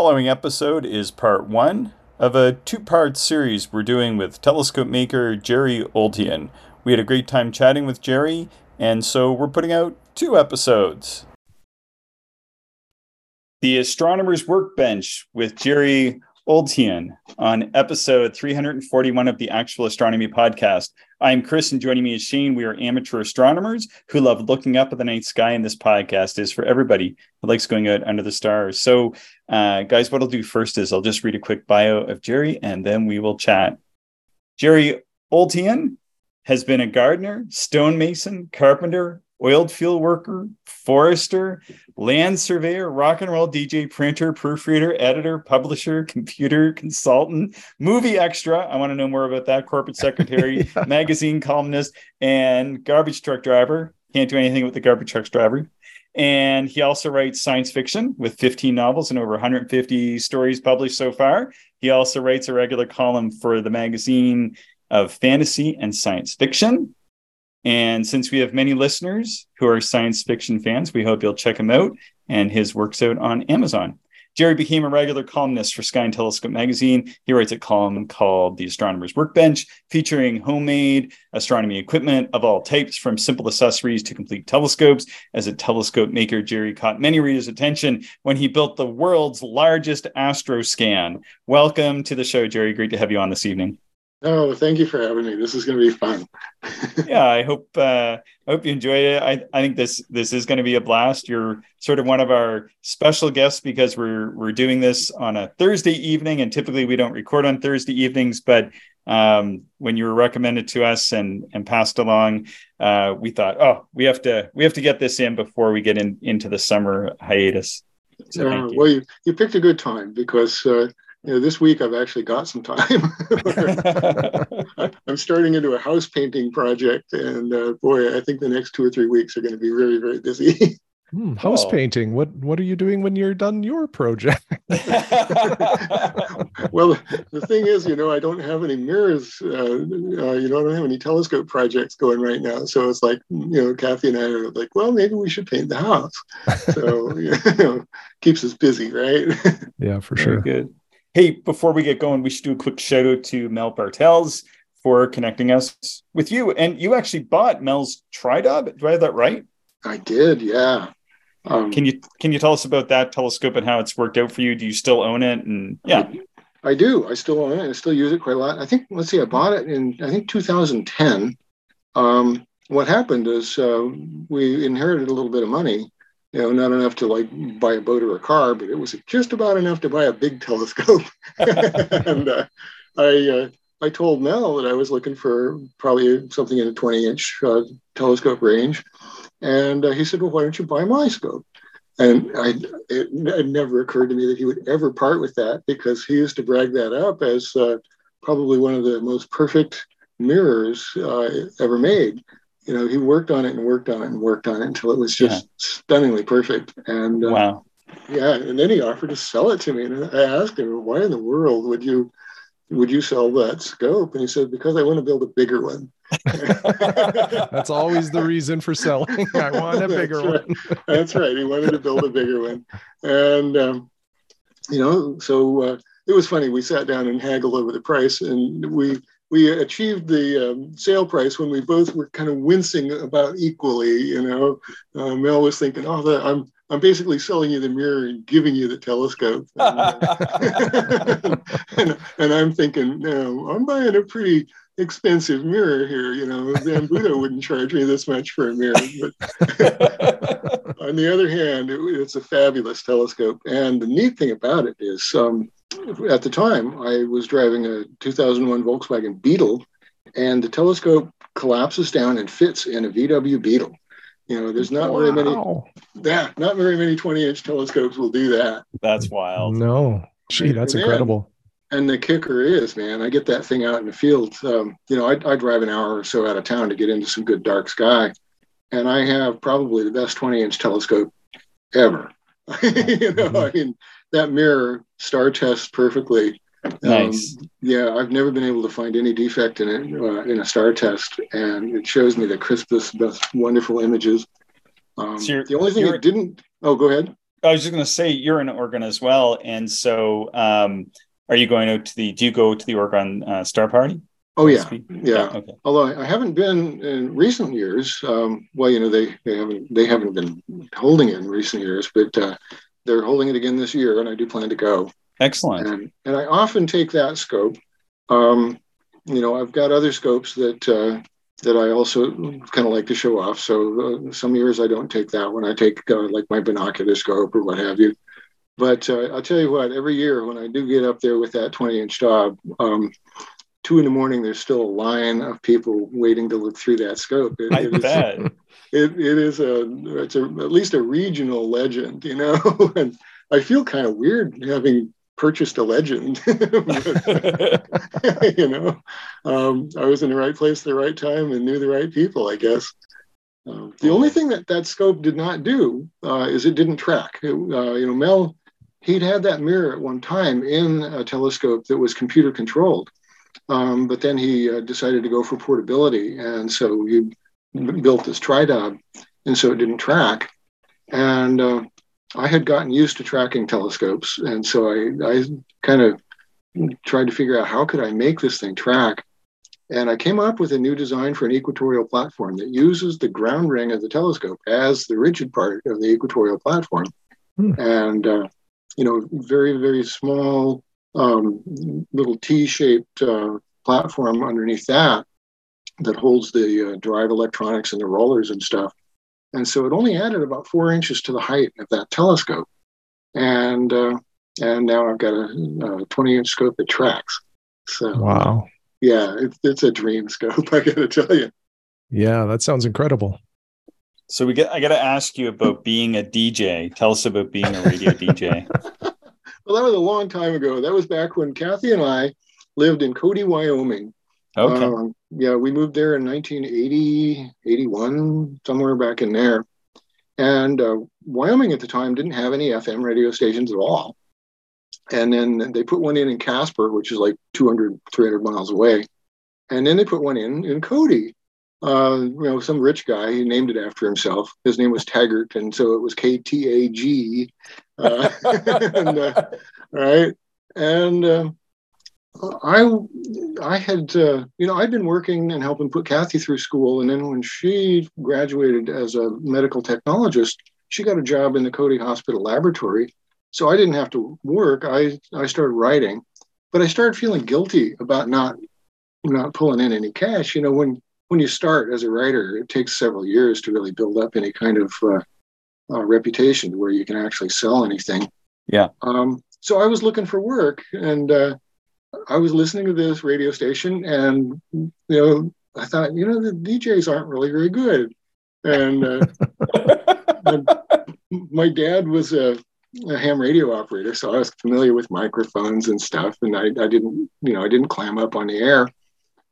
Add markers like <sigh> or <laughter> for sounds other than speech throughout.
following episode is part one of a two part series we're doing with telescope maker Jerry Oltion. We had a great time chatting with Jerry, and so we're putting out two episodes. The Astronomer's Workbench with Jerry Oltion on episode 341 of the Actual Astronomy Podcast. I'm Chris, and joining me is Shane. We are amateur astronomers who love looking up at the night sky, and this podcast is for everybody who likes going out under the stars. So, uh, guys, what I'll do first is I'll just read a quick bio of Jerry, and then we will chat. Jerry Oltion has been a gardener, stonemason, carpenter, oiled field worker, forester, land surveyor, rock and roll DJ, printer, proofreader, editor, publisher, computer consultant, movie extra. I want to know more about that. Corporate <laughs> secretary, magazine columnist, and garbage truck driver. Can't do anything with the garbage truck driver. And he also writes science fiction with 15 novels and over 150 stories published so far. He also writes a regular column for the magazine of fantasy and science fiction. And since we have many listeners who are science fiction fans, we hope you'll check him out and his works out on Amazon. Jerry became a regular columnist for Sky and Telescope magazine. He writes a column called The Astronomer's Workbench, featuring homemade astronomy equipment of all types, from simple accessories to complete telescopes. As a telescope maker, Jerry caught many readers' attention when he built the world's largest astroscan. Welcome to the show, Jerry. Great to have you on this evening. Oh, thank you for having me. This is going to be fun. <laughs> yeah, I hope uh, I hope you enjoy it. I, I think this this is going to be a blast. You're sort of one of our special guests because we're we're doing this on a Thursday evening, and typically we don't record on Thursday evenings. But um, when you were recommended to us and and passed along, uh, we thought, oh, we have to we have to get this in before we get in into the summer hiatus. So uh, you. Well, you you picked a good time because uh, you know, this week I've actually got some time. <laughs> I'm starting into a house painting project, and uh, boy, I think the next two or three weeks are going to be very, very busy. <laughs> Hmm, house oh. painting. What What are you doing when you're done your project? <laughs> well, the thing is, you know, I don't have any mirrors. Uh, uh, you know, I don't have any telescope projects going right now. So it's like, you know, Kathy and I are like, well, maybe we should paint the house. So you know, keeps us busy, right? yeah, for sure. Very good. Hey, before we get going, we should do a quick shout out to Mel Bartels for connecting us with you. And you actually bought Mel's TriDob. Do I have that right? I did, yeah. Um, can you can you tell us about that telescope and how it's worked out for you? Do you still own it? And yeah, I, I do. I still own it. I still use it quite a lot. I think. Let's see. I bought it in I think 2010. Um, what happened is uh, we inherited a little bit of money, you know, not enough to like buy a boat or a car, but it was just about enough to buy a big <laughs> telescope. and uh, I, uh, I told Mel that I was looking for probably something in a 20 inch uh, telescope range. And uh, he said, Well, why don't you buy my scope? And I, it, it, never occurred to me that he would ever part with that because he used to brag that up as uh, probably one of the most perfect mirrors uh, ever made you know, he worked on it and worked on it and worked on it until it was just yeah. stunningly perfect. And uh, wow, yeah. And then he offered to sell it to me, and I asked him, "Why in the world would you would you sell that scope?" And he said, "Because I want to build a bigger one." <laughs> That's always the reason for selling. I want a bigger That's right. one. That's right. He wanted to build a bigger one, and um, you know, so uh, it was funny. We sat down and haggled over the price, and we we achieved the um, sale price when we both were kind of wincing about equally. You know, uh, Mel was thinking, "Oh, the, I'm I'm basically selling you the mirror and giving you the telescope," <laughs> and, uh, <laughs> and, and, I'm thinking, "No, I'm buying a pretty expensive mirror here. You know, Zambuto wouldn't charge me this much for a mirror." But <laughs> on the other hand, it, it's a fabulous telescope, and the neat thing about it is. Um, at the time, I was driving a 2001 Volkswagen Beetle, and the telescope collapses down and fits in a VW Beetle. You know, there's not wow. very many. Yeah, not very many 20 inch telescopes will do that. That's wild. No, gee, that's and incredible. and the kicker is, man, I get that thing out in the field. Um, you know, I, I drive an hour or so out of town to get into some good dark sky, and I have probably the best 20 inch telescope ever. <laughs> you know, I mean, that mirror star tests perfectly. Nice. Um, yeah, I've never been able to find any defect in it uh, in a star test, and it shows me the crispest, best, wonderful images. Um, so the only thing it didn't. Oh, go ahead. I was just going to say you're in Oregon as well, and so um, are you going out to the? Do you go to the Oregon uh, Star Party? Oh yeah, yeah. yeah. Okay. Although I haven't been in recent years. Um, well, you know they they haven't they haven't been holding it in recent years, but uh, they're holding it again this year, and I do plan to go. Excellent. And, and I often take that scope. Um, you know, I've got other scopes that uh, that I also kind of like to show off. So uh, some years I don't take that one. I take uh, like my binocular scope or what have you. But uh, I'll tell you what, every year when I do get up there with that 20 inch Dob, um, two in the morning, there's still a line of people waiting to look through that scope. It, I it bet. Is, it, it is a, it's a, at least a regional legend, you know, <laughs> and I feel kind of weird having purchased a legend. <laughs> you know, um, I was in the right place at the right time and knew the right people, I guess. Uh, the only thing that that scope did not do uh, is it didn't track. It, uh, you know, Mel, he'd had that mirror at one time in a telescope that was computer controlled, um, but then he uh, decided to go for portability, and so he built this TriDob, and so it didn't track. And uh, I had gotten used to tracking telescopes, and so I, I kind of tried to figure out how could I make this thing track. And I came up with a new design for an equatorial platform that uses the ground ring of the telescope as the rigid part of the equatorial platform. Hmm. And, uh, you know, very, very small um, little T shaped uh, platform underneath that that holds the uh, drive electronics and the rollers and stuff. And so it only added about four inches to the height of that telescope. And uh, and now I've got a, a 20 inch scope that tracks. So wow, yeah, it's it's a dream scope. <laughs> I got to tell you. Yeah, that sounds incredible. So we get I got to ask you about being a DJ. Tell us about being a radio DJ. <laughs> well, that was a long time ago. That was back when Kathy and I lived in Cody, Wyoming. Okay. Um, yeah, we moved there in 1980, 81, somewhere back in there. And uh, Wyoming at the time didn't have any FM radio stations at all. And then they put one in in Casper, which is like 200, 300 miles away. And then they put one in in Cody. Uh, you know, some rich guy, he named it after himself. His name was Taggart. And so it was K T A G. Uh, <laughs> and, uh, right. And, uh, I I had uh, you know I'd been working and helping put Kathy through school, and then when she graduated as a medical technologist, she got a job in the Cody Hospital laboratory. So I didn't have to work. I I started writing, but I started feeling guilty about not not pulling in any cash. You know when when you start as a writer, it takes several years to really build up any kind of uh, reputation where you can actually sell anything. Yeah. Um, so I was looking for work, and uh, I was listening to this radio station, and you know, I thought, you know, the DJs aren't really very good, and, uh, and <laughs> my dad was a, a, ham radio operator, so I was familiar with microphones and stuff, and I, I didn't, you know, I didn't climb up on the air,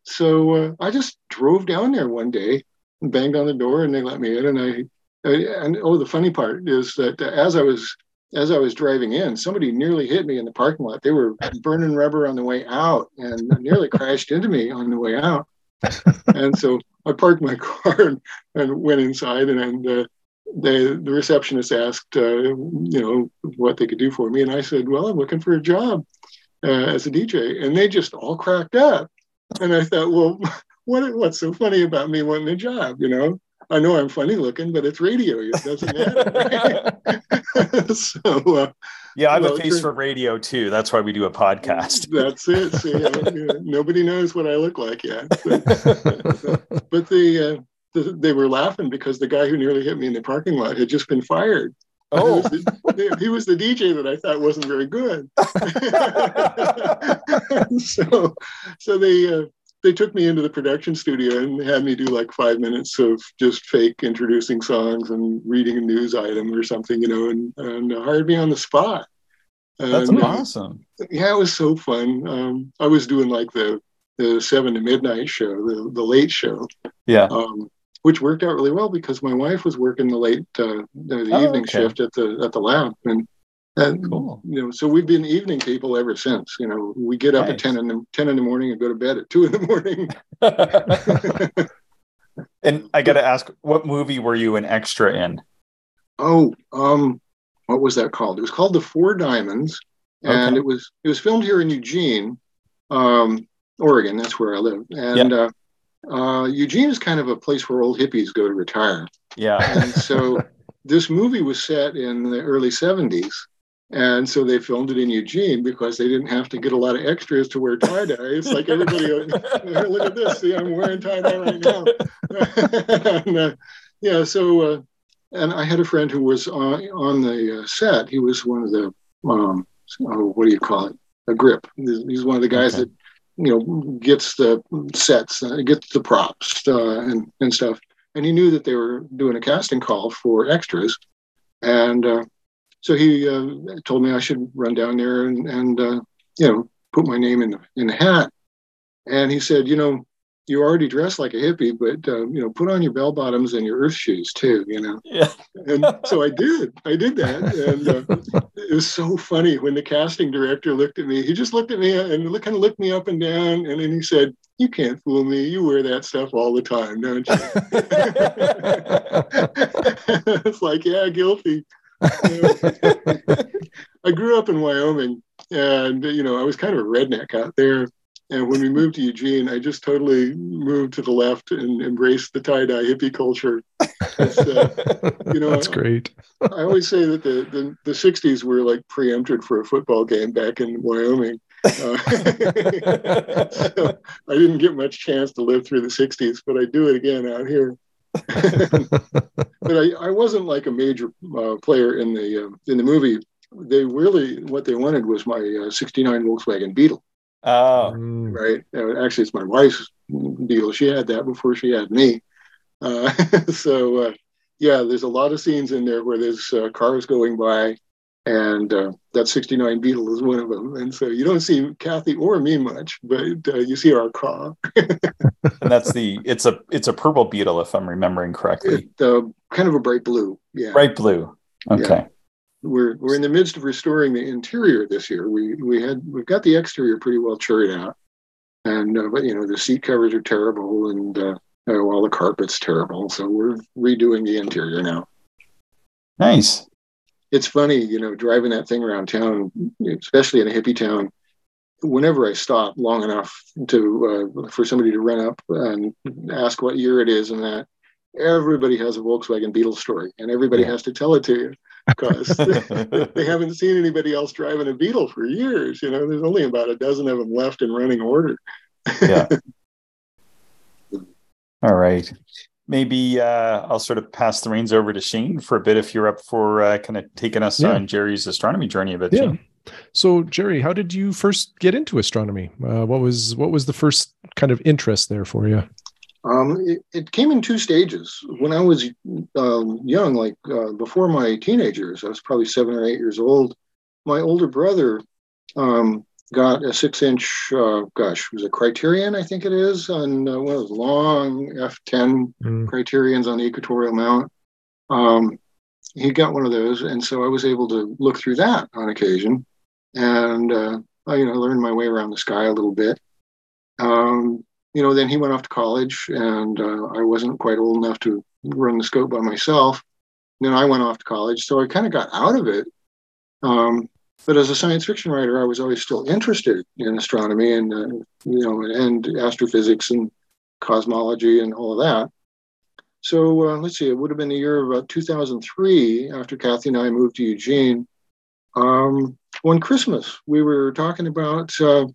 so uh, I just drove down there one day, and banged on the door, and they let me in, and I and oh, the funny part is that as I was as I was driving in, somebody nearly hit me in the parking lot. They were burning rubber on the way out and nearly <laughs> crashed into me on the way out. <laughs> and so I parked my <laughs> car and, and went inside, and, and uh, the the receptionist asked, uh, you know, what they could do for me, and I said, "Well, I'm looking for a job uh, as a DJ," and they just all cracked up. And I thought, well, what what's so funny about me wanting a job, you know? I know I'm funny looking, but it's radio. It doesn't matter. Right? <laughs> so, uh, yeah, I have well, a face for radio too. That's why we do a podcast. <laughs> That's it. See, I, nobody knows what I look like yet. But, but the, uh, the, they were laughing because the guy who nearly hit me in the parking lot had just been fired. Oh, he was, the, he was the DJ that I thought wasn't very good. <laughs> so, so they uh, they took me into the production studio and had me do like five minutes of just fake introducing songs and reading a news item or something, you know, and, and hired me on the spot. That's and, uh, awesome. Uh, yeah, it was so fun. Um, I was doing like the the seven to midnight show, the, the late show. Yeah. Um, which worked out really well because my wife was working the late uh, the oh, evening okay. shift at the at the lab, and and cool. you know, so we've been evening people ever since. You know, we get up nice. at ten in the ten in the morning and go to bed at two in the morning. <laughs> <laughs> and I got to ask, what movie were you an extra in? Oh, um, what was that called? It was called The Four Diamonds, and Okay. it was it was filmed here in Eugene, um, Oregon. That's where I live. And uh, uh, Eugene is kind of a place where old hippies go to retire. Yeah. And so <laughs> this movie was set in the early 70s. And so they filmed it in Eugene because they didn't have to get a lot of extras to wear tie dye. It's like everybody, <laughs> look at this. See, I'm wearing tie dye right now. <laughs> and, uh, yeah, so, uh, and I had a friend who was on, on the uh, set. He was one of the, um, oh, what do you call it? A grip. He's one of the guys Okay. that, you know, gets the sets, uh, gets the props uh, and, and stuff and he knew that they were doing a casting call for extras and uh, so he uh, told me i should run down there and, and uh, you know put my name in the, in the hat. And he said you know you already dress like a hippie but uh, you know put on your bell bottoms and your earth shoes too you know. Yeah. and so i did. I did that. And uh, it was so funny when the casting director looked at me. He just looked at me and kind of looked me up and down. And then he said you can't fool me. You wear that stuff all the time don't you? <laughs> It's like yeah guilty <laughs> i grew up in wyoming and you know i was kind of a redneck out there and when we moved to eugene i just totally moved to the left and embraced the tie-dye hippie culture uh, <laughs> you know, That's great. I always say that the, the, the 60s were like preempted for a football game back in Wyoming. <laughs> Uh, so I didn't get much chance to live through the 60s, but I do it again out here. But I, I wasn't like a major uh, player in the uh, in the movie. They really what they wanted was my uh, 69 Volkswagen Beetle, oh, Mm. right? Uh, actually, it's my wife's Beetle. She had that before she had me. Uh, <laughs> so uh, yeah, there's a lot of scenes in there where there's uh, cars going by, and uh, that 69 Beetle is one of them. And so you don't see Kathy or me much, but uh, you see our car. <laughs> and that's the it's a it's a purple beetle if I'm remembering correctly. It, uh, kind of a bright blue. Yeah. Bright blue. Okay. We're we're in the midst of restoring the interior this year. We we had we've got the exterior pretty well churred out, and uh, but you know the seat covers are terrible, and uh, uh, all the carpet's terrible. So we're redoing the interior now. Nice. It's funny, you know, driving that thing around town, especially in a hippie town. Whenever I stop long enough to uh, for somebody to run up and ask what year it is, and that everybody has a Volkswagen Beetle story, and everybody Yeah. has to tell it to you because <laughs> they haven't seen anybody else driving a Beetle for years. You know, there's only about a dozen of them left in running order. Yeah. <laughs> All right. Maybe uh, I'll sort of pass the reins over to Shane for a bit if you're up for uh, kind of taking us Yeah. on Jerry's astronomy journey a bit. Yeah. Shane. So, Jerry, how did you first get into astronomy? Uh, what was what was the first kind of interest there for you? Um, it, it came in two stages. When I was um, young, like uh, before my teenagers, I was probably seven or eight years old. My older brother um, got a six-inch, uh, gosh, it was a Criterion, I think it is, on uh, one of those long F10 Mm, Criterions on the equatorial mount. Um, he got one of those, and so I was able to look through that on occasion, and uh, I, you know, learned my way around the sky a little bit. Um, you know, then he went off to college, and uh, I wasn't quite old enough to run the scope by myself. Then I went off to college, so I kind of got out of it. Um, but as a science fiction writer, I was always still interested in astronomy and uh, you know and astrophysics and cosmology and all of that. So uh, let's see, it would have been the year of about 2003 after Kathy and I moved to Eugene. Um, one Christmas, we were talking about, uh,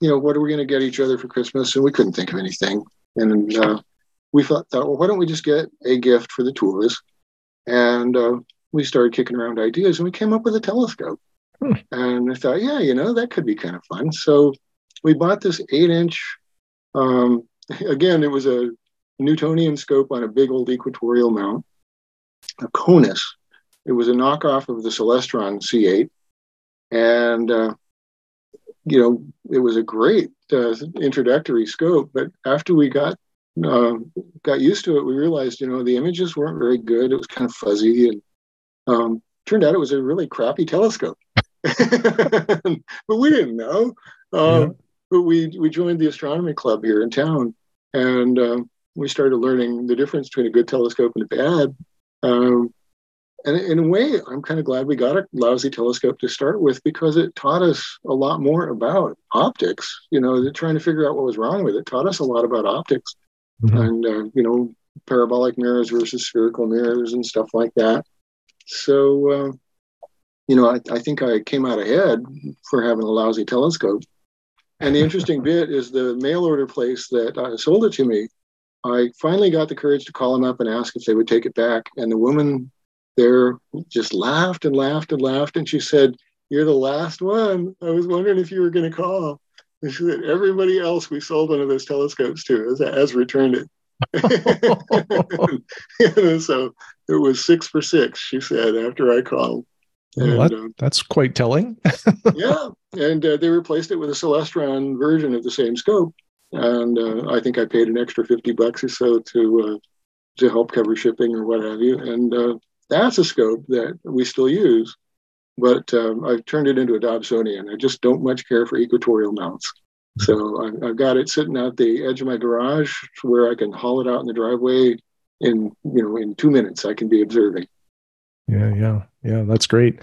you know, what are we going to get each other for Christmas? And we couldn't think of anything. And uh, we thought, thought, well, why don't we just get a gift for the two of us? And uh, we started kicking around ideas and we came up with a telescope. And I thought, yeah, you know, that could be kind of fun. So we bought this eight inch, um, <laughs> again, it was a Newtonian scope on a big old equatorial mount, a CONUS. It was a knockoff of the Celestron C8. And, uh, you know, it was a great uh, introductory scope. But after we got uh, got used to it, we realized, you know, the images weren't very good. It was kind of fuzzy. And um, turned out it was a really crappy telescope. <laughs> but we didn't know. Um, Yeah. But we, we joined the astronomy club here in town. And um, we started learning the difference between a good telescope and a bad. Um, and in a way, I'm kind of glad we got a lousy telescope to start with because it taught us a lot more about optics. You know, trying to figure out what was wrong with it taught us a lot about optics mm-hmm. and, uh, you know, parabolic mirrors versus spherical mirrors and stuff like that. So, uh, you know, I, I think I came out ahead for having a lousy telescope. And the interesting <laughs> bit is the mail order place that uh, sold it to me. I finally got the courage to call them up and ask if they would take it back. And the woman there just laughed and laughed and laughed. And she said, You're the last one. I was wondering if you were going to call. <laughs> And she said, Everybody else we sold one of those telescopes to has, has returned it. <laughs> so it was six for six, she said, after I called. Well, that, uh, that's quite telling. <laughs> yeah. And uh, they replaced it with a Celestron version of the same scope. And uh, I think I paid an extra 50 bucks or so to uh, to help cover shipping or what have you. And uh, that's a scope that we still use, but um, I've turned it into a Dobsonian. I just don't much care for equatorial mounts. So I've, I've got it sitting at the edge of my garage where I can haul it out in the driveway in you know in two minutes. I can be observing. Yeah, yeah, yeah. That's great.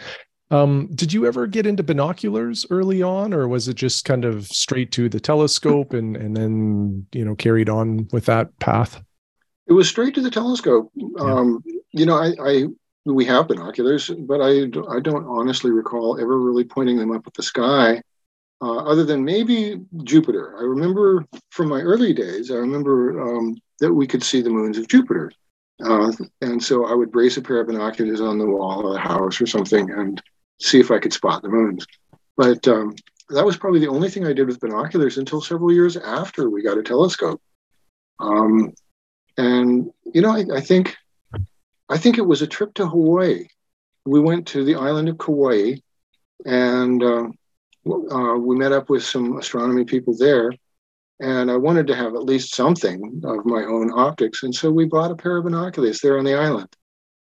Um, did you ever get into binoculars early on, or was it just kind of straight to the telescope and and then you know carried on with that path? It was straight to the telescope. Yeah. Um, you know, I, I we have binoculars, but I I don't honestly recall ever really pointing them up at the sky, uh, other than maybe Jupiter. I remember from my early days. I remember um, that we could see the moons of Jupiter, uh, and so I would brace a pair of binoculars on the wall of the house or something and see if I could spot the moons. But um, that was probably the only thing I did with binoculars until several years after we got a telescope. Um, and you know, I, I, think I think it was a trip to Hawaii. We went to the island of Kauai, and uh, uh, we met up with some astronomy people there. And I wanted to have at least something of my own optics, and so we bought a pair of binoculars there on the island.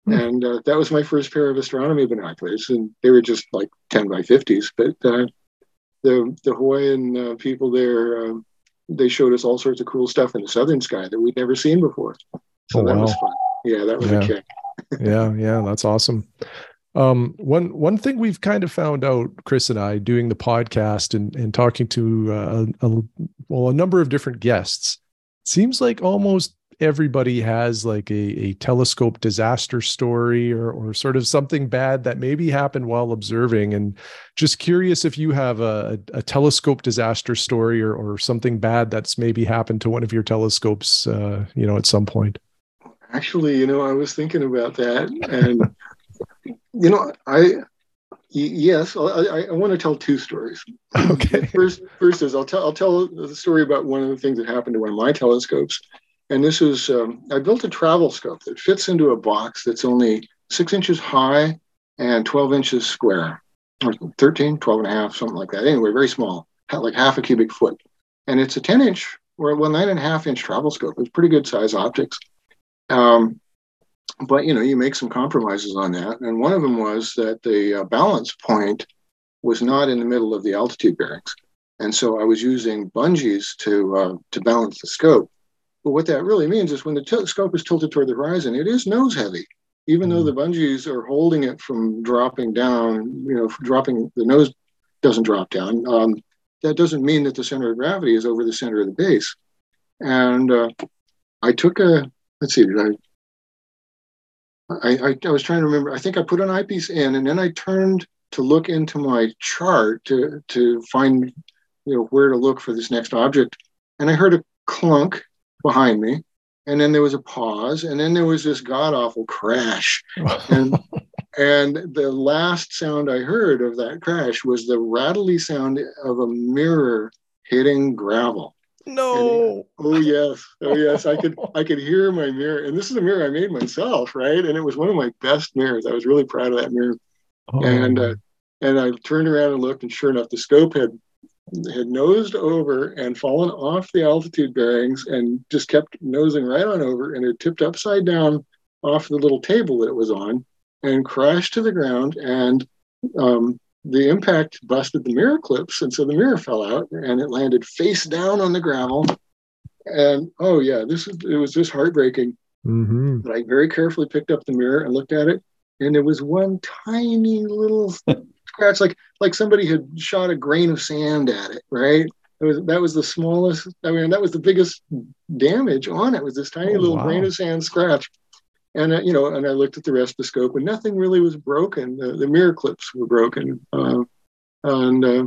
Mm. And uh, that was my first pair of astronomy binoculars, and they were just like 10 by 50s. But uh, the the Hawaiian uh, people there um, they showed us all sorts of cool stuff in the southern sky that we'd never seen before. So oh, that wow. was fun. Yeah, that was yeah. a kick. <laughs> yeah, yeah, that's awesome. Um, one one thing we've kind of found out, Chris and I, doing the podcast and and talking to uh, a, well a number of different guests, seems like almost everybody has like a, a telescope disaster story or, or sort of something bad that maybe happened while observing. And just curious if you have a, a telescope disaster story or, or something bad that's maybe happened to one of your telescopes, uh, you know, at some point. Actually, you know, I was thinking about that. And, <laughs> you know, I, yes, I, I, want to tell two stories. <laughs> Okay. First, first is I'll tell I'll tell the story about one of the things that happened to one of my telescopes, and this is, um, I built a travel scope that fits into a box that's only six inches high and 12 inches square, or 13, 12 and a half, something like that. Anyway, very small, like half a cubic foot. And it's a 10 inch or well, nine and a half inch travel scope. It's pretty good size optics. Um, but you know, you make some compromises on that. And one of them was that the uh, balance point was not in the middle of the altitude bearings. And so I was using bungees to uh, to balance the scope. But what that really means is when the scope is tilted toward the horizon, it is nose heavy, even though mm. the bungees are holding it from dropping down, you know, dropping the nose doesn't drop down. Um, that doesn't mean that the center of gravity is over the center of the base. And uh, I took a, let's see, did I, I, I, I was trying to remember, I think I put an eyepiece in and then I turned to look into my chart to, to find, you know, where to look for this next object. And I heard a clunk behind me. And then there was a pause, and then there was this god awful crash. <laughs> and and the last sound I heard of that crash was the rattly sound of a mirror hitting gravel. No. oh yes. Oh yes. I could I could hear my mirror. And this is a mirror I made myself, right? And it was one of my best mirrors. I was really proud of that mirror. Oh. And uh, and I turned around and looked, and sure enough, the scope had had nosed over and fallen off the altitude bearings and just kept nosing right on over and it tipped upside down off the little table that it was on and crashed to the ground and um, the impact busted the mirror clips and so the mirror fell out and it landed face down on the gravel and oh yeah this is it was just heartbreaking mm-hmm. but i very carefully picked up the mirror and looked at it and there was one tiny little <laughs> scratch, like like somebody had shot a grain of sand at it, right? That was that was the smallest. I mean, that was the biggest damage on it. Was this tiny oh, little wow. grain of sand scratch? And uh, you know, and I looked at the rest of the scope, and nothing really was broken. The, the mirror clips were broken, uh, and uh,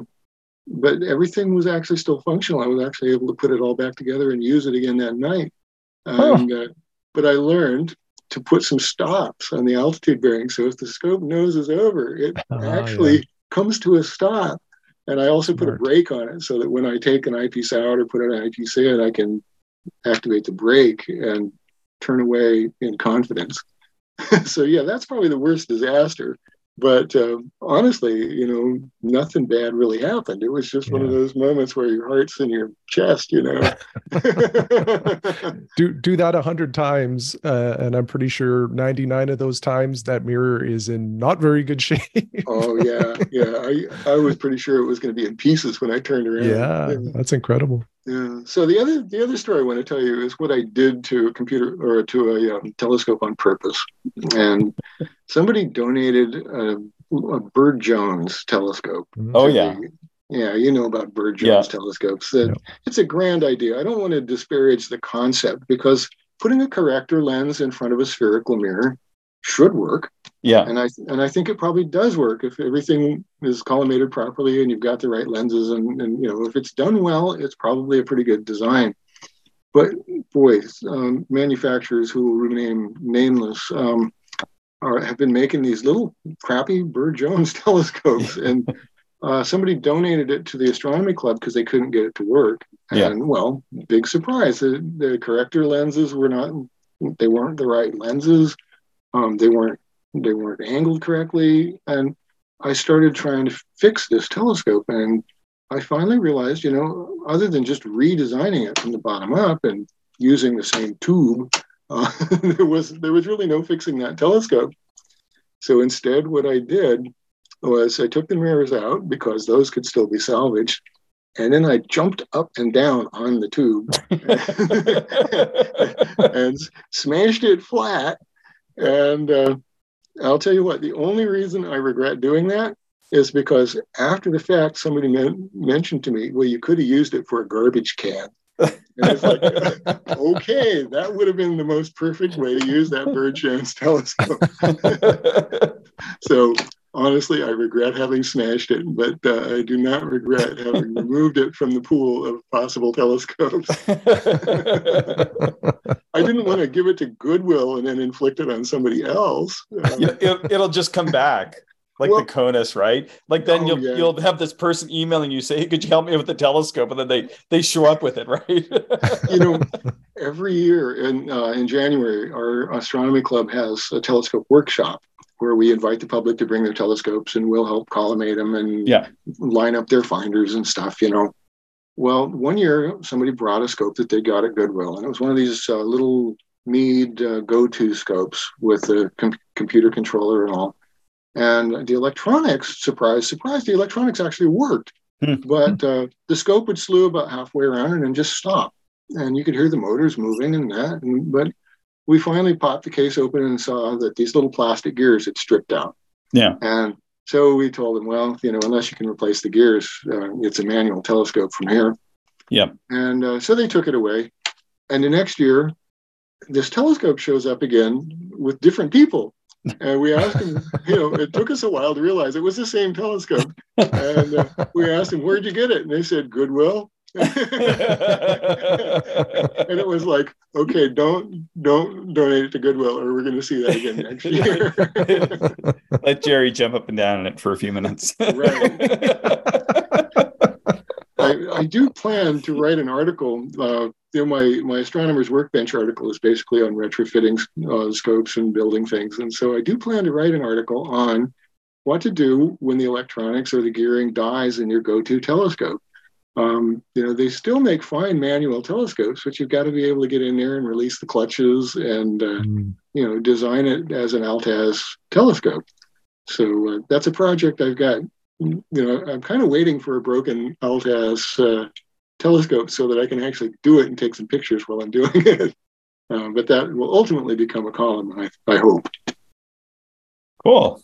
but everything was actually still functional. I was actually able to put it all back together and use it again that night. And, uh, but I learned to put some stops on the altitude bearing. So if the scope noses over, it uh, actually yeah. comes to a stop. And I also Smart. put a brake on it so that when I take an eyepiece out or put an eyepiece in, I can activate the brake and turn away in confidence. <laughs> so yeah, that's probably the worst disaster but uh, honestly, you know, nothing bad really happened. It was just yeah. one of those moments where your heart's in your chest, you know. <laughs> do do that a hundred times, uh, and I'm pretty sure 99 of those times that mirror is in not very good <laughs> shape. oh yeah, yeah. I I was pretty sure it was going to be in pieces when I turned around. Yeah, yeah. that's incredible. Yeah. So the other the other story I want to tell you is what I did to a computer or to a um, telescope on purpose, and somebody donated a, a Bird Jones telescope. Mm-hmm. Oh yeah. The, yeah, you know about Bird Jones yeah. telescopes. That yeah. it's a grand idea. I don't want to disparage the concept because putting a corrector lens in front of a spherical mirror should work. Yeah. And I and I think it probably does work if everything is collimated properly and you've got the right lenses and, and you know if it's done well, it's probably a pretty good design. But boys, um, manufacturers who will remain nameless um, are, have been making these little crappy Bird Jones <laughs> telescopes, and uh, somebody donated it to the astronomy club because they couldn't get it to work. And yeah. well, big surprise, the, the corrector lenses were not they weren't the right lenses um, they weren't they weren't angled correctly, and I started trying to fix this telescope. And I finally realized, you know, other than just redesigning it from the bottom up and using the same tube, uh, <laughs> there was there was really no fixing that telescope. So instead, what I did was I took the mirrors out because those could still be salvaged. And then I jumped up and down on the tube <laughs> <laughs> and smashed it flat and uh, I'll tell you what, the only reason I regret doing that is because after the fact, somebody men- mentioned to me, well, you could have used it for a garbage can. And it's like, <laughs> okay, that would have been the most perfect way to use that <laughs> Jones telescope. <laughs> so honestly, I regret having smashed it, but uh, I do not regret having <laughs> removed it from the pool of possible telescopes. <laughs> I didn't want to give it to Goodwill and then inflict it on somebody else. Um, it, will just come back. Like well, the CONUS, right? Like then oh, you'll yeah. you'll have this person emailing you say, hey, "Could you help me with the telescope?" And then they they show up with it, right? you know, <laughs> every year in uh, in January, our astronomy club has a telescope workshop, where we invite the public to bring their telescopes and we'll help collimate them and yeah. line up their finders and stuff, you know. Well, one year somebody brought a scope that they got at Goodwill, and it was one of these uh, little Meade uh, go-to scopes with a com- computer controller and all. And the electronics, surprise, surprise, the electronics actually worked. Hmm. But uh, the scope would slew about halfway around and then just stop. And you could hear the motors moving and that. And, but we finally popped the case open and saw that these little plastic gears had stripped out. Yeah. And so we told them, well, you know, unless you can replace the gears, uh, it's a manual telescope from here. Yeah. And uh, so they took it away. And the next year, this telescope shows up again with different people. And we asked him, <laughs> you know, it took us a while to realize it was the same telescope. And uh, we asked him, where'd you get it? And they said, Goodwill. <laughs> and it was like, okay, don't don't donate it to Goodwill, or we're going to see that again next year. <laughs> Let Jerry jump up and down in it for a few minutes. right. I, I, do plan to write an article. Uh, you know, my my astronomer's workbench article is basically on retrofitting uh, scopes and building things, and so I do plan to write an article on what to do when the electronics or the gearing dies in your go-to telescope um, you know, they still make fine manual telescopes, but you've got to be able to get in there and release the clutches and, uh, mm. you know, design it as an Altaz telescope. So uh, that's a project I've got. You know, I'm kind of waiting for a broken Altaz uh, telescope so that I can actually do it and take some pictures while I'm doing <laughs> it. Uh, but that will ultimately become a column, I, I hope. Cool.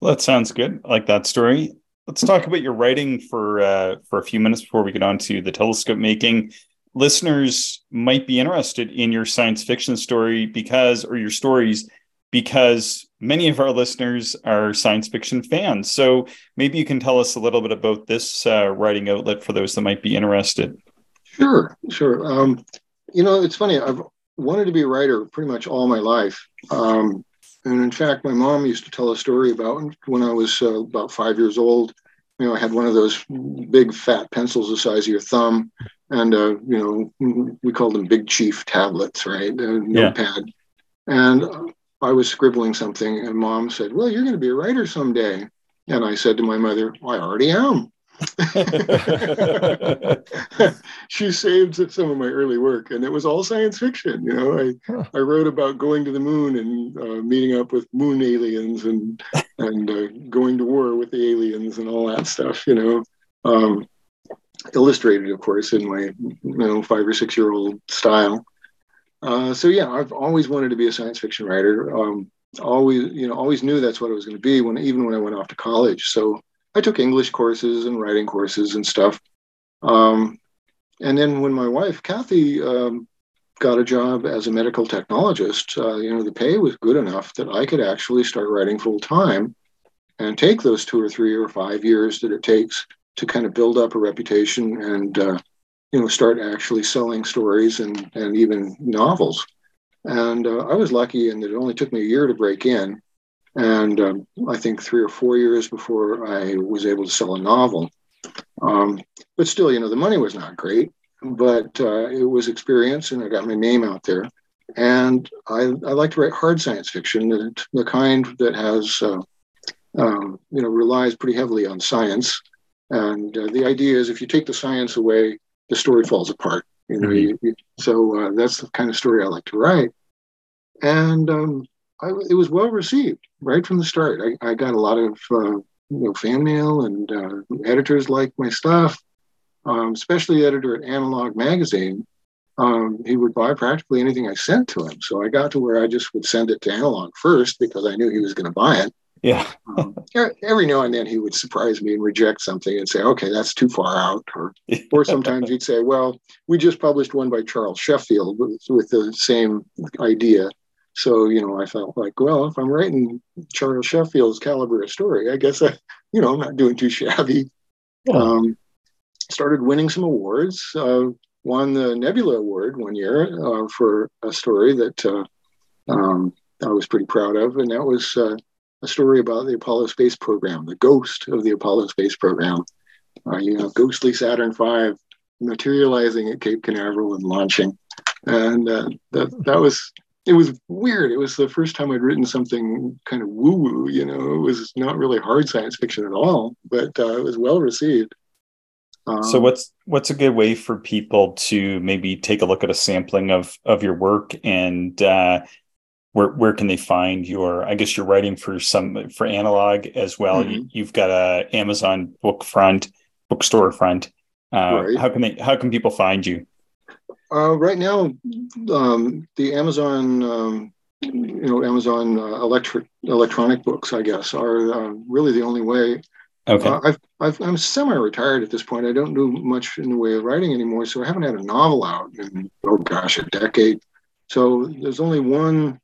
Well, that sounds good. I like that story. Let's talk about your writing for uh, for a few minutes before we get on to the telescope making. Listeners might be interested in your science fiction story because, or your stories, because many of our listeners are science fiction fans. So maybe you can tell us a little bit about this uh, writing outlet for those that might be interested. Sure, sure. Um, you know, it's funny. I've wanted to be a writer pretty much all my life. Um, and in fact, my mom used to tell a story about when I was uh, about five years old. You know, I had one of those big fat pencils the size of your thumb, and uh, you know, we called them Big Chief tablets, right? Uh, notepad. Yeah. And I was scribbling something, and mom said, Well, you're going to be a writer someday. And I said to my mother, well, I already am. <laughs> she saved some of my early work, and it was all science fiction. You know, I huh. I wrote about going to the moon and uh, meeting up with moon aliens and <laughs> and uh, going to war with the aliens and all that stuff. You know, um, illustrated, of course, in my you know five or six year old style. Uh, so yeah, I've always wanted to be a science fiction writer. Um, always, you know, always knew that's what I was going to be when even when I went off to college. So I took English courses and writing courses and stuff. Um, and then when my wife Kathy um, got a job as a medical technologist, uh, you know, the pay was good enough that I could actually start writing full time and take those two or three or five years that it takes to kind of build up a reputation and uh, you know, start actually selling stories and, and even novels. And uh, I was lucky in that it only took me a year to break in. And um, I think three or four years before I was able to sell a novel. Um, but still, you know, the money was not great, but uh, it was experience and I got my name out there. And I, I like to write hard science fiction, the, the kind that has, uh, um, you know, relies pretty heavily on science. And uh, the idea is if you take the science away, the story falls apart. You know, mm-hmm. you, so uh, that's the kind of story I like to write. And um, I, it was well received right from the start. I, I got a lot of uh, you know fan mail and uh, editors like my stuff, um, especially editor at Analog Magazine. Um, he would buy practically anything I sent to him. So I got to where I just would send it to Analog first because I knew he was going to buy it. Yeah. <laughs> um, every now and then he would surprise me and reject something and say, okay, that's too far out. Or, or sometimes he'd say, well, we just published one by Charles Sheffield with, with the same idea. So, you know, I felt like, well, if I'm writing Charles Sheffield's caliber of story, I guess I, you know, I'm not doing too shabby. Yeah. Um, started winning some awards. Uh, won the Nebula Award one year uh, for a story that uh, um, I was pretty proud of, and that was uh, a story about the Apollo space program, the ghost of the Apollo space program. Uh, you know, ghostly Saturn V materializing at Cape Canaveral and launching, and uh, that that was it was weird. It was the first time I'd written something kind of woo woo. You know, it was not really hard science fiction at all, but uh, it was well received. Um, so what's what's a good way for people to maybe take a look at a sampling of of your work and uh, where where can they find your i guess you're writing for some for analog as well mm-hmm. you, have got a amazon book front bookstore front uh, right. how can they how can people find you uh, right now um, the amazon um, you know amazon uh, electric electronic books i guess are uh, really the only way okay uh, I've, I've, i'm semi-retired at this point i don't do much in the way of writing anymore so i haven't had a novel out in oh gosh a decade so there's only one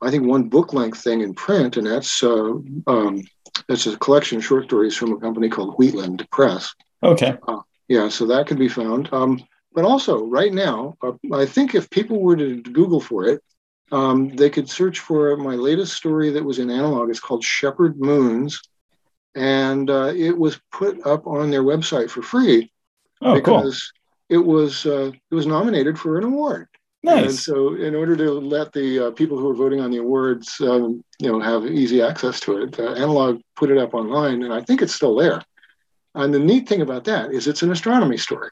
I think one book length thing in print, and that's uh, um, that's a collection of short stories from a company called Wheatland Press. Okay. Uh, yeah, so that can be found. Um, but also, right now, uh, I think if people were to Google for it, um, they could search for my latest story that was in analog. It's called Shepherd Moons, and uh, it was put up on their website for free oh, because cool. it was uh, it was nominated for an award. Nice. And so, in order to let the uh, people who are voting on the awards, um, you know, have easy access to it, uh, Analog put it up online, and I think it's still there. And the neat thing about that is it's an astronomy story.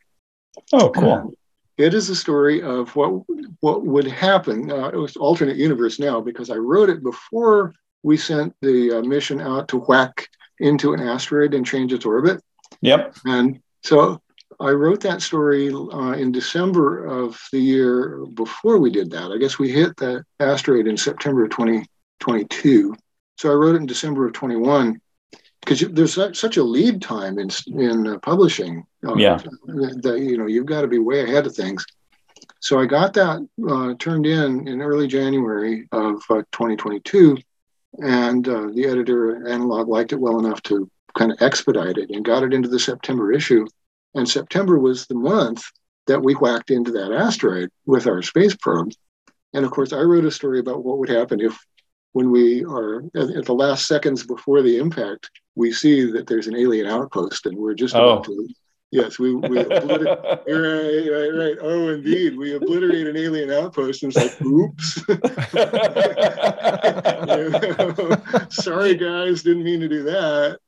Oh, cool. it is a story of what what would happen. Uh, it was alternate universe now because I wrote it before we sent the uh, mission out to whack into an asteroid and change its orbit. Yep. And so I wrote that story uh, in December of the year before we did that. I guess we hit that asteroid in September of 2022. So I wrote it in December of 21 because there's such a lead time in in uh, publishing. Uh, yeah. That you know you've got to be way ahead of things. So I got that uh, turned in in early January of uh, 2022, and uh, the editor Analog liked it well enough to kind of expedite it and got it into the September issue. And September was the month that we whacked into that asteroid with our space probe. And of course, I wrote a story about what would happen if, when we are at the last seconds before the impact, we see that there's an alien outpost and we're just oh. about to Yes, we, we obliterate, <laughs> right, right, right. Oh, indeed, we obliterate an alien outpost, and it's like, oops. <laughs> Sorry, guys, didn't mean to do that.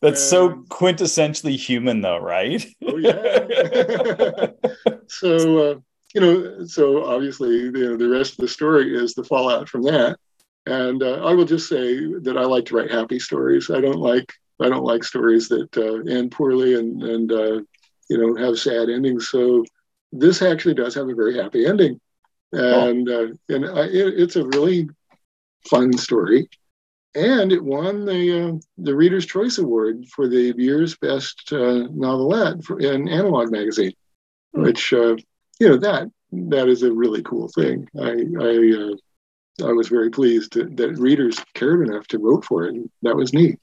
That's so quintessentially human, though, right? oh yeah. <laughs> so uh, you know, so obviously, you know, the rest of the story is the fallout from that. And uh, I will just say that I like to write happy stories. I don't like I don't like stories that uh, end poorly and and uh, you know have sad endings. So this actually does have a very happy ending, and oh. and I, it, it's a really fun story and it won the uh, the Reader's Choice Award for the year's best uh, novelette for, in Analog magazine, hmm. which uh, you know that that is a really cool thing. I I, uh, I was very pleased to, that readers cared enough to vote for it. And that was neat.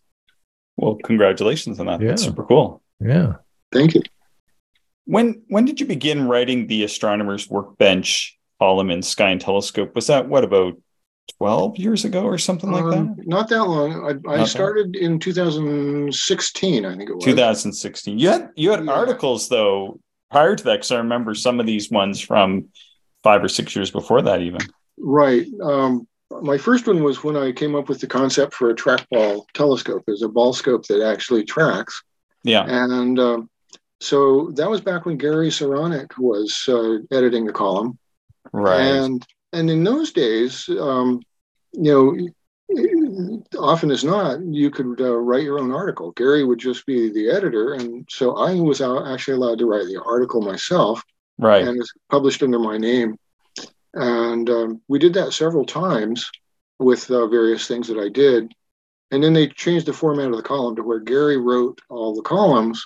Well, congratulations on that. Yeah. That's super cool. Yeah. Thank you. When when did you begin writing the Astronomer's Workbench column in Sky and Telescope? Was that what about 12 years ago or something like um, that? Not that long. I, I started that. in 2016, I think it was. 2016. You had you had yeah. articles though prior to that because I remember some of these ones from five or six years before that even. Right. Um, my first one was when I came up with the concept for a trackball telescope as a ball scope that actually tracks. Yeah. And um, so that was back when Gary Seronik was uh, editing the column. Right. And and in those days, um, you know, often as not, you could uh, write your own article. Gary would just be the editor, and so I was actually allowed to write the article myself. Right. And it's published under my name. And um, we did that several times with uh, various things that I did. And then they changed the format of the column to where Gary wrote all the columns.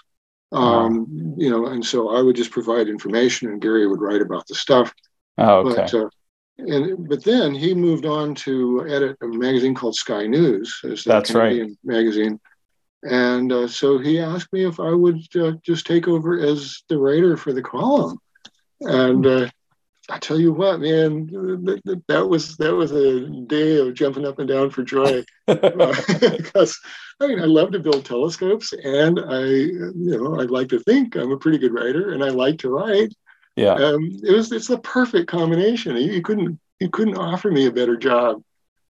Um, You know, and so I would just provide information, and Gary would write about the stuff. Oh, okay. But, uh, and but then he moved on to edit a magazine called Sky News. That's Canadian right. Magazine, and uh, so he asked me if I would uh, just take over as the writer for the column, and. Uh, I tell you what, man, that, was that was a day of jumping up and down for joy <laughs> <laughs> because I mean I love to build telescopes and I you know I like to think I'm a pretty good writer and I like to write yeah. Um, it was it's the perfect combination. You, you, couldn't you couldn't offer me a better job.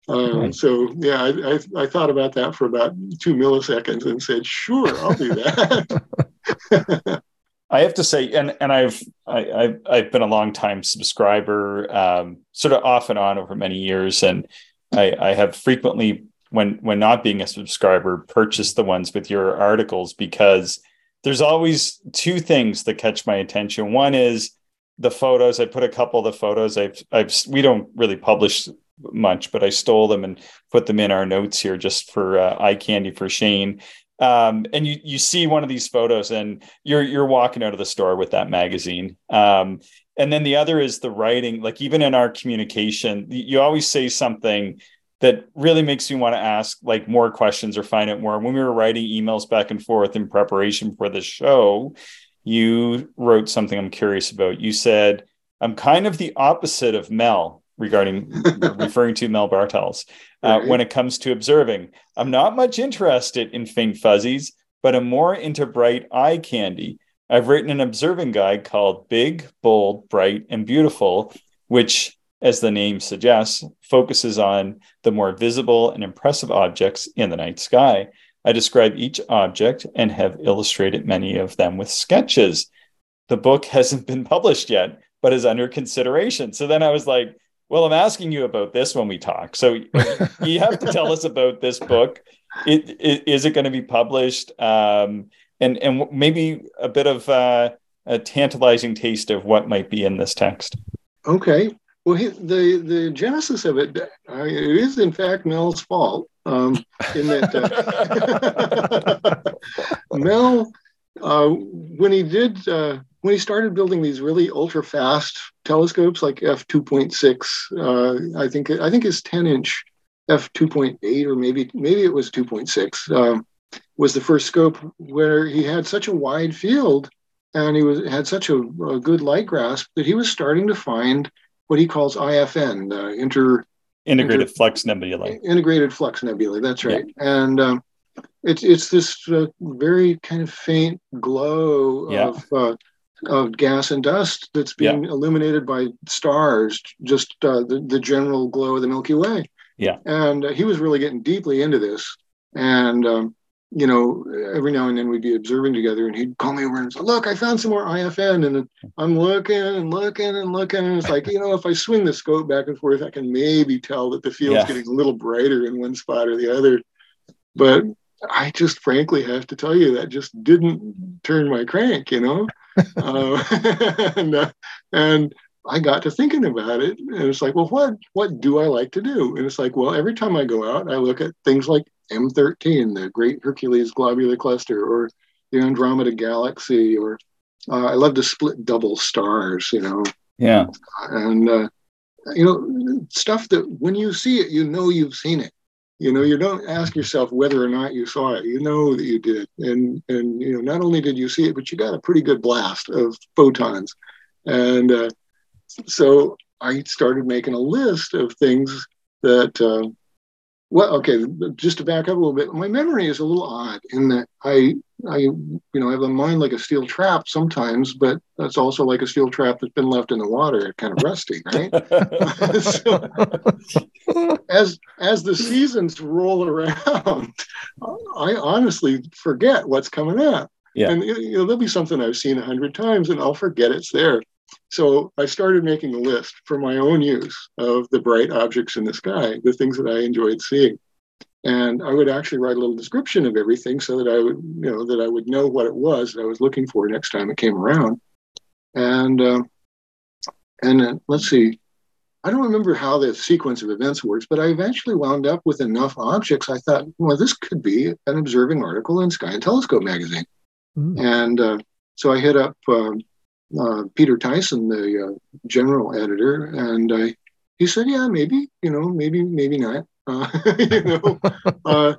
Um, mm-hmm. So yeah, I, I, I thought about that for about two milliseconds and said, "Sure, I'll do that." <laughs> I have to say, and and I've I, have I've been a long time subscriber, um, sort of off and on over many years, and I, I have frequently, when when not being a subscriber, purchased the ones with your articles because there's always two things that catch my attention. One is the photos. I put a couple of the photos. I've I've we don't really publish much, but I stole them and put them in our notes here just for uh, eye candy for Shane. Um, and you you see one of these photos and you're you're walking out of the store with that magazine. Um, and then the other is the writing. Like even in our communication, you always say something that really makes me want to ask like more questions or find out more. When we were writing emails back and forth in preparation for the show, you wrote something I'm curious about. You said, I'm kind of the opposite of Mel regarding <laughs> referring to Mel Bartels uh, right. when it comes to observing. I'm not much interested in faint fuzzies, but I'm more into bright eye candy. I've written an observing guide called Big, Bold, Bright, and Beautiful, which as the name suggests, focuses on the more visible and impressive objects in the night sky. I describe each object and have illustrated many of them with sketches. The book hasn't been published yet, but is under consideration. So then I was like, well, I'm asking you about this when we talk. So <laughs> you have to tell us about this book. It, it, is it going to be published? Um, and, and maybe a bit of uh, a tantalizing taste of what might be in this text. Okay. well, he, the the genesis of it, uh, it is in fact Mel's fault. Um, in that uh, <laughs> Mel, uh, when he did, uh, when he started building these really ultra fast telescopes like f two point six, uh, I think I think his ten inch f two point eight or maybe maybe it was two point six um, was the first scope where he had such a wide field and he was had such a, a good light grasp that he was starting to find what he calls IFN, uh, inter integrated inter, flux nebulae. Integrated flux nebulae. That's right. Yeah. And um, it's it's this uh, very kind of faint glow yeah. of uh, of gas and dust that's being yeah. illuminated by stars, just uh, the the general glow of the Milky Way. Yeah. And uh, he was really getting deeply into this, and um, you know, every now and then we'd be observing together and he'd call me over and say, look, I found some more IFN. And I'm looking and looking and looking. And it's like, you know, if I swing the scope back and forth, I can maybe tell that the field's yeah. getting a little brighter in one spot or the other. But I just frankly have to tell you that just didn't turn my crank, you know? <laughs> uh, <laughs> and, uh, and I got to thinking about it. And it's like, well, what, what do I like to do? And it's like, well, every time I go out, I look at things like M13, the Great Hercules Globular Cluster, or the Andromeda Galaxy, or uh, I love to split double stars, you know. Yeah. And, uh, you know, stuff that when you see it, you know you've seen it. You know, you don't ask yourself whether or not you saw it. You know that you did. And, and you know, not only did you see it, but you got a pretty good blast of photons. And uh, so I started making a list of things that uh, well, okay, just to back up a little bit, my memory is a little odd in that I, I, you know, I have a mind like a steel trap sometimes, but that's also like a steel trap that's been left in the water, kind of rusty, right? <laughs> <laughs> so, as as the seasons roll around, I honestly forget what's coming up. Yeah. And you know, there'll be something I've seen a hundred times, and I'll forget it's there. So I started making a list for my own use of the bright objects in the sky, the things that I enjoyed seeing. And I would actually write a little description of everything so that I would, you know, that I would know what it was that I was looking for next time it came around. And uh, and then, let's see, I don't remember how the sequence of events works, but I eventually wound up with enough objects. I thought, well, this could be an observing article in Sky and Telescope magazine. Mm. And uh, so I hit up um, uh, Peter Tyson, the uh, general editor, and uh, he said, "Yeah, maybe, you know, maybe, maybe not." Uh, <laughs> you know, <laughs> uh,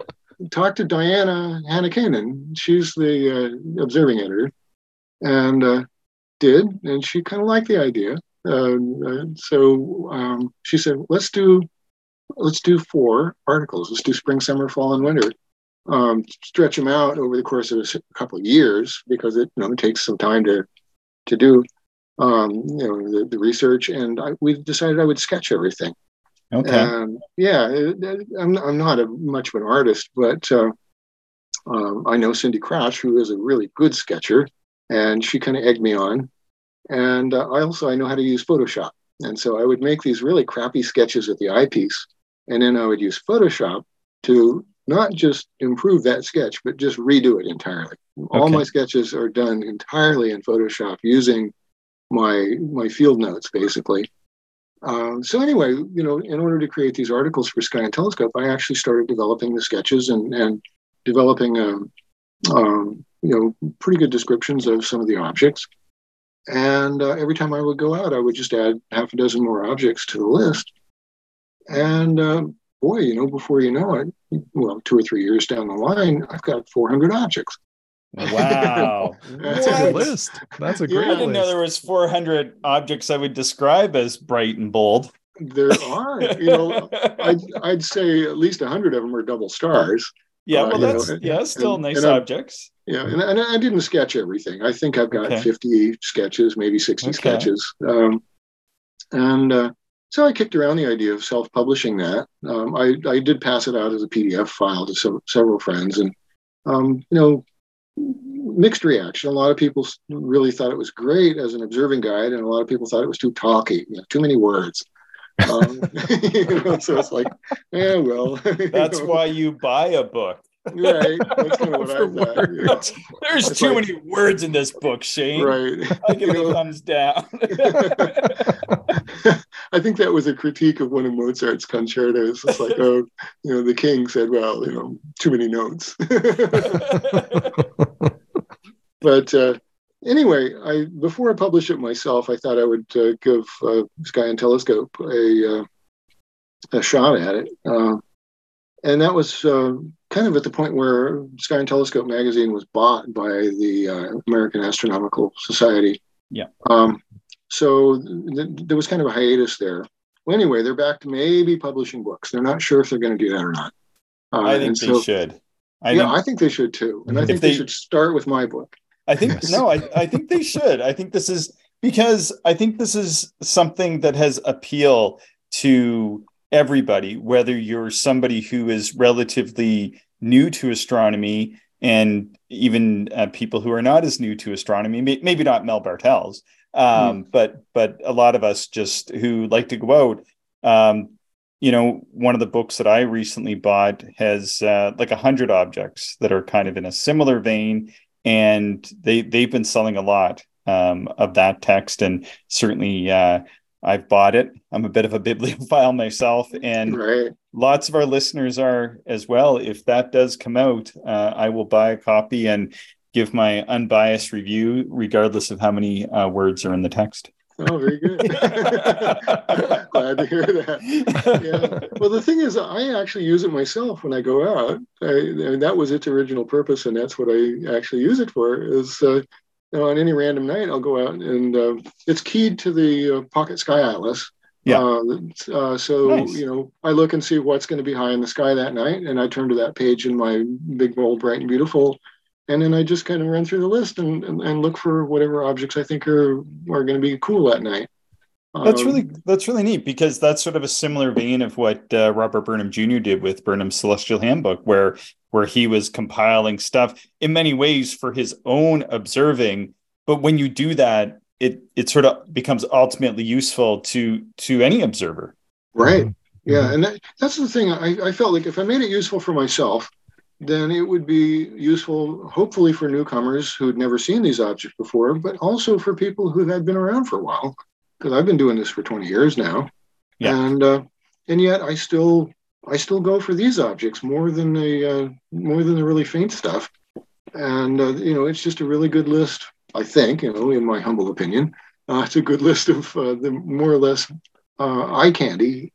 talk to Diana Hannikainen. She's the uh, observing editor, and did, and she kind of liked the idea. so um, she said, "Let's do." Let's do four articles. Let's do spring, summer, fall, and winter. Um, stretch them out over the course of a couple of years because it, you know, it takes some time to to do um, you know the, the research, and I, we decided I would sketch everything. Okay. And yeah, I'm I'm not a, much of an artist, but uh, um, I know Cindy Krach, who is a really good sketcher, and she kind of egged me on. And uh, I also I know how to use Photoshop, and so I would make these really crappy sketches with the eyepiece, and then I would use Photoshop to not just improve that sketch, but just redo it entirely. Okay. All my sketches are done entirely in Photoshop using my my field notes, basically. Um, so anyway, you know, in order to create these articles for Sky and Telescope, I actually started developing the sketches and and developing, um, um, you know, pretty good descriptions of some of the objects. And uh, every time I would go out, I would just add half a dozen more objects to the list. And uh, boy, you know, before you know it, well, two or three years down the line, I've got 400 objects. Wow, <laughs> that's a good list. That's a great. I didn't list. know there was 400 objects I would describe as bright and bold. There are, you know, <laughs> I'd, I'd say at least 100 of them are double stars. Yeah, uh, well, that's know, yeah, still and, nice and objects. Yeah, and, and, I didn't sketch everything. I think I've got okay. 50 sketches, maybe 60 okay. sketches. Um, and uh, so I kicked around the idea of self-publishing that. Um, I, I did pass it out as a PDF file to some, several friends, and um, you know, mixed reaction. A lot of people really thought it was great as an observing guide, and a lot of people thought it was too talky, you know, too many words. um, <laughs> you know, so it's like, yeah, well. <laughs> That's know. why you buy a book Right. <laughs> That's kind of what I thought. <laughs> There's It's too like- many words in this book, Shane. Right. <laughs> I give You it a thumbs down. I think that was a critique of one of Mozart's concertos. It's like, oh, you know, the king said, well, you know, too many notes. but uh, anyway, I before I publish it myself, I thought I would uh, give uh, Sky and Telescope a uh, a shot at it, uh, and that was uh, kind of at the point where Sky and Telescope magazine was bought by the uh, American Astronomical Society. Yeah. Um, so th- there was kind of a hiatus there. Well, anyway, they're back to maybe publishing books. They're not sure if they're going to do that or not. Uh, I think they so- should. I yeah, think I think they should too, and I think they, they- should start with my book. I think no, I, I think they should. I think this is because I think this is something that has appeal to everybody, whether you're somebody who is relatively new to astronomy and even uh, people who are not as new to astronomy, may, maybe not Mel Bartels, um, but but a lot of us just who like to go out. Um, you know, one of the books that I recently bought has uh, like a hundred objects that are kind of in a similar vein and they they've been selling a lot um, of that text and certainly uh, i've bought it i'm a bit of a <laughs> bibliophile myself and Right. lots of our listeners are as well if that does come out uh, i will buy a copy and give my unbiased review regardless of how many uh, words are in the text Oh, very good. <laughs> Glad to hear that. Yeah. Well, the thing is, I actually use it myself when I go out. I, I mean, that was its original purpose, and that's what I actually use it for. Is uh, know, on any random night, I'll go out and uh, it's keyed to the uh, Pocket Sky Atlas. Yeah. Uh, uh, so Nice. you know, I look and see what's going to be high in the sky that night, and I turn to that page in my big, bold, bright, and beautiful, and then I just kind of run through the list and, and, and look for whatever objects I think are are going to be cool that night. That's Um, really that's really neat because that's sort of a similar vein of what uh, Robert Burnham Jr. did with Burnham's Celestial Handbook, where where he was compiling stuff in many ways for his own observing. But when you do that, it it sort of becomes ultimately useful to to any observer. right. Mhm. Yeah, and that, that's the thing. I, I felt like if I made it useful for myself, then it would be useful, hopefully, for newcomers who'd never seen these objects before, but also for people who had been around for a while. Because I've been doing this for 20 years now, Yeah. and uh, and yet I still I still go for these objects more than the uh, more than the really faint stuff. And uh, you know, it's just a really good list. I think, you know, in my humble opinion, uh, it's a good list of uh, the more or less uh, eye candy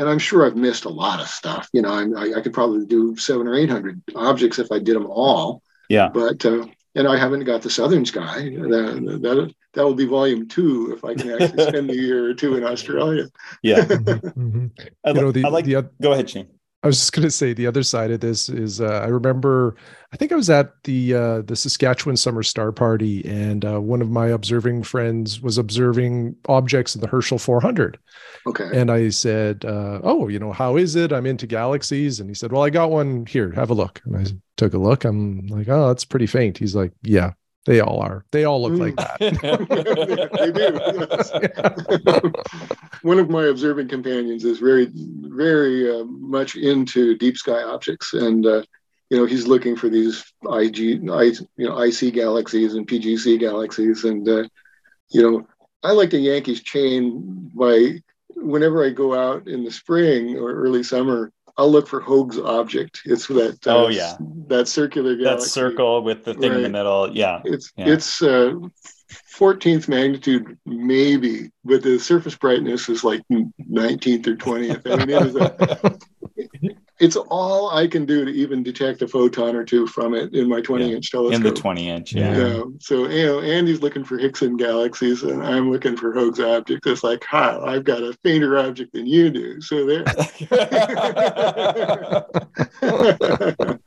and I'm sure I've missed a lot of stuff. You know, I'm, I, I could probably do seven or eight hundred objects if I did them all. Yeah. But uh, and I haven't got the Southern Sky. That that that will be volume two if I can actually spend a year or two in Australia. Yeah, Mhm. I, You know, the, I like. the go ahead, Shane. I was just going to say the other side of this is uh, I remember I think I was at the uh, the Saskatchewan Summer Star Party and uh, one of my observing friends was observing objects in the Herschel 400 Okay. and I said, uh, "Oh, you know, how is it? I'm into galaxies." And he said, "Well, I got one here. Have a look." And I took a look. I'm like, "Oh, that's pretty faint." He's like, "Yeah, they all are. They all look like that." <laughs> they do. <laughs> One of my observing companions is very, very uh, much into deep sky objects, and uh, you know he's looking for these IG, I, you know, IC galaxies and PGC galaxies, and uh, you know I like the Yankees chain by whenever I go out in the spring or early summer. I'll look for Hoag's object. It's that uh, Oh, yeah. that circular galaxy. that circle with the thing in the middle. Yeah, It's Yeah. it's uh, 14th magnitude maybe, but the surface brightness is like 19th or 20th. I mean, it is a, <laughs> it's all I can do to even detect a photon or two from it in my 20 Yeah. inch telescope. in the twenty inch. Yeah. Yeah. So you know, Andy's looking for Hickson galaxies, and I'm looking for Hoag's object. It's like, ha, I've got a fainter object than you do. So there. <laughs>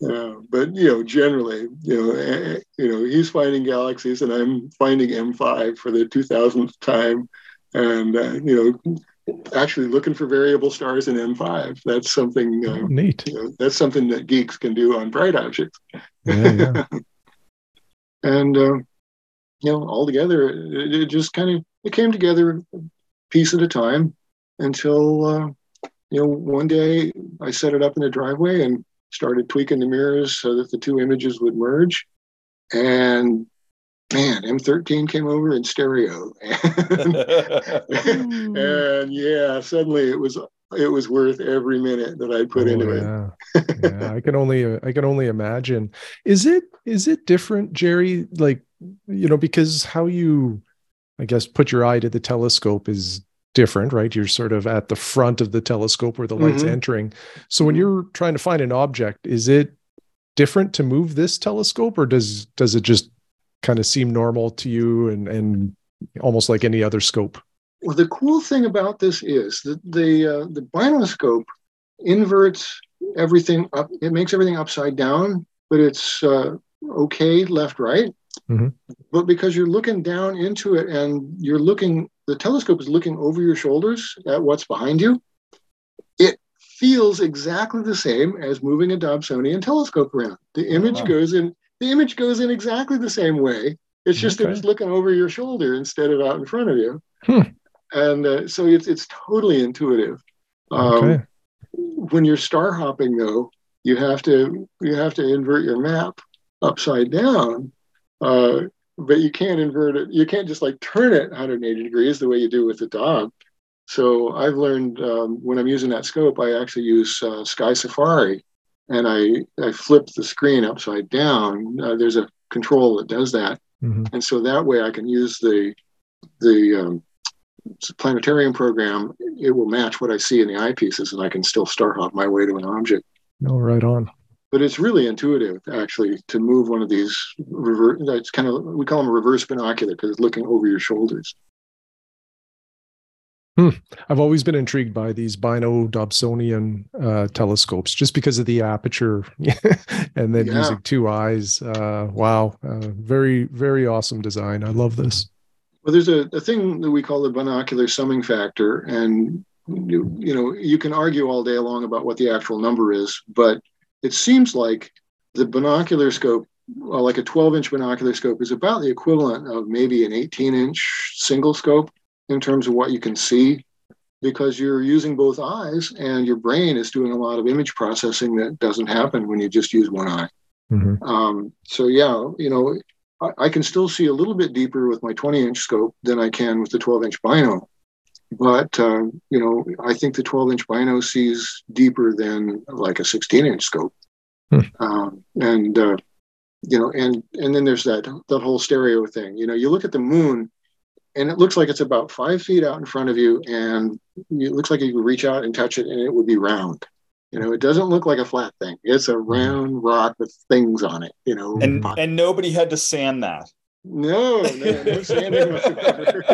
Yeah, but you know, generally, you know, you know, he's finding galaxies, and I'm finding M5 for the 2000th time, and uh, you know, actually looking for variable stars in M5. That's something. Oh, Uh, neat. you know, that's something that geeks can do on bright objects. Yeah, yeah. <laughs> and uh, you know, all together, it, it just kind of it came together piece at a time until uh, you know one day I set it up in the driveway and started tweaking the mirrors so that the two images would merge. And man, M13 came over in stereo. and, <laughs> and yeah, suddenly it was it was worth every minute that I put oh, into yeah. it. <laughs> yeah, I can only I can only imagine. Is it is it different, Jerry? Like you know, because how you, I guess, put your eye to the telescope is different, right? You're sort of at the front of the telescope where the light's mm-hmm. entering. So when mm-hmm. you're trying to find an object, is it different to move this telescope, or does does it just kind of seem normal to you and and almost like any other scope? Well, the cool thing about this is that the uh, the binoscope inverts everything up. It makes everything upside down, but it's uh, okay left right. Mm-hmm. But because you're looking down into it and you're looking, the telescope is looking over your shoulders at what's behind you. It feels exactly the same as moving a Dobsonian telescope around. The image oh, wow. goes in. The image goes in exactly the same way. It's just okay. that it's looking over your shoulder instead of out in front of you. Hmm and uh, so it's it's totally intuitive. Um, okay. When you're star hopping, though, you have to you have to invert your map upside down, uh, but you can't invert it. You can't just like turn it 180 degrees the way you do with the Dob. So I've learned um, when I'm using that scope, I actually use uh, Sky Safari, and I I flip the screen upside down. Uh, there's a control that does that, mm-hmm. and so that way I can use the the um, planetarium program, it will match what I see in the eyepieces, and I can still star hop my way to an object. No, oh, right on. But it's really intuitive, actually, to move one of these reverse. It's kind of we call them a reverse binocular because it's looking over your shoulders. Hmm. I've always been intrigued by these Bino Dobsonian uh, telescopes just because of the aperture <laughs> and then yeah. using two eyes. Uh, wow. Uh, very, very awesome design. I love this. Well, there's a, a thing that we call the binocular summing factor, and you, you know you can argue all day long about what the actual number is, but it seems like the binocular scope, well, like a 12 inch binocular scope, is about the equivalent of maybe an 18 inch single scope in terms of what you can see because you're using both eyes and your brain is doing a lot of image processing that doesn't happen when you just use one eye. Mm-hmm. Um, so yeah, you know, I, can still see a little bit deeper with my 20 inch scope than I can with the 12 inch bino. But, uh, you know, I think the 12 inch bino sees deeper than like a 16 inch scope. Hmm. Um, and, uh, you know, and, and then there's that, that whole stereo thing. You know, you look at the moon and it looks like it's about five feet out in front of you and it looks like you could reach out and touch it and it would be round. You know, it doesn't look like a flat thing. It's a mm-hmm. round rock with things on it. You know, and and nobody had to sand that. No, no, no <laughs> sanding whatsoever.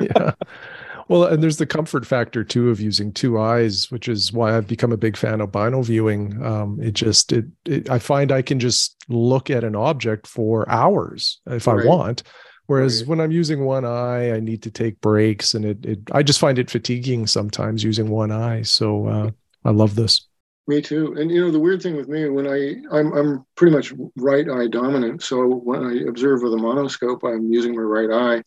yeah. Well, and there's the comfort factor too of using two eyes, which is why I've become a big fan of bino viewing. Um, it just it, it, I find I can just look at an object for hours if right. I want. Whereas right. when I'm using one eye, I need to take breaks, and it, it I just find it fatiguing sometimes using one eye. So uh, I love this. Me too. And you know, the weird thing with me, when I I'm I'm pretty much right eye dominant. So when I observe with a monoscope, I'm using my right eye.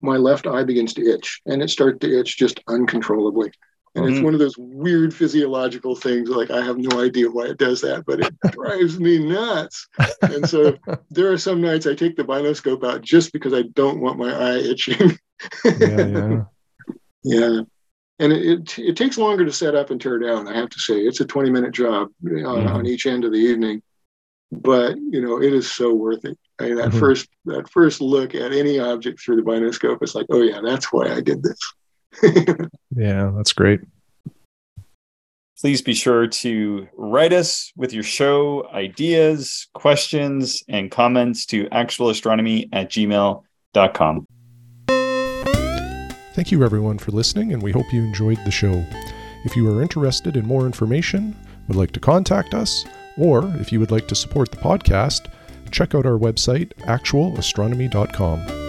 My left eye begins to itch, and it starts to itch just uncontrollably. And mm-hmm. it's one of those weird physiological things. Like I have no idea why it does that, but it <laughs> drives me nuts. And so <laughs> there are some nights I take the binoscope out just because I don't want my eye itching. yeah, yeah. <laughs> Yeah and it, it, it, takes longer to set up and tear down. I have to say, it's a 20 minute job uh, mm-hmm. on each end of the evening, but you know it is so worth it. I mean, that mm-hmm. first that first look at any object through the binoscope, it's like, oh yeah, that's why I did this. <laughs> yeah, that's great. Please be sure to write us with your show ideas, questions, and comments to actualastronomy at gmail.com. Thank you, everyone, for listening, and we hope you enjoyed the show. If you are interested in more information, would like to contact us, or if you would like to support the podcast, check out our website, actualastronomy.com.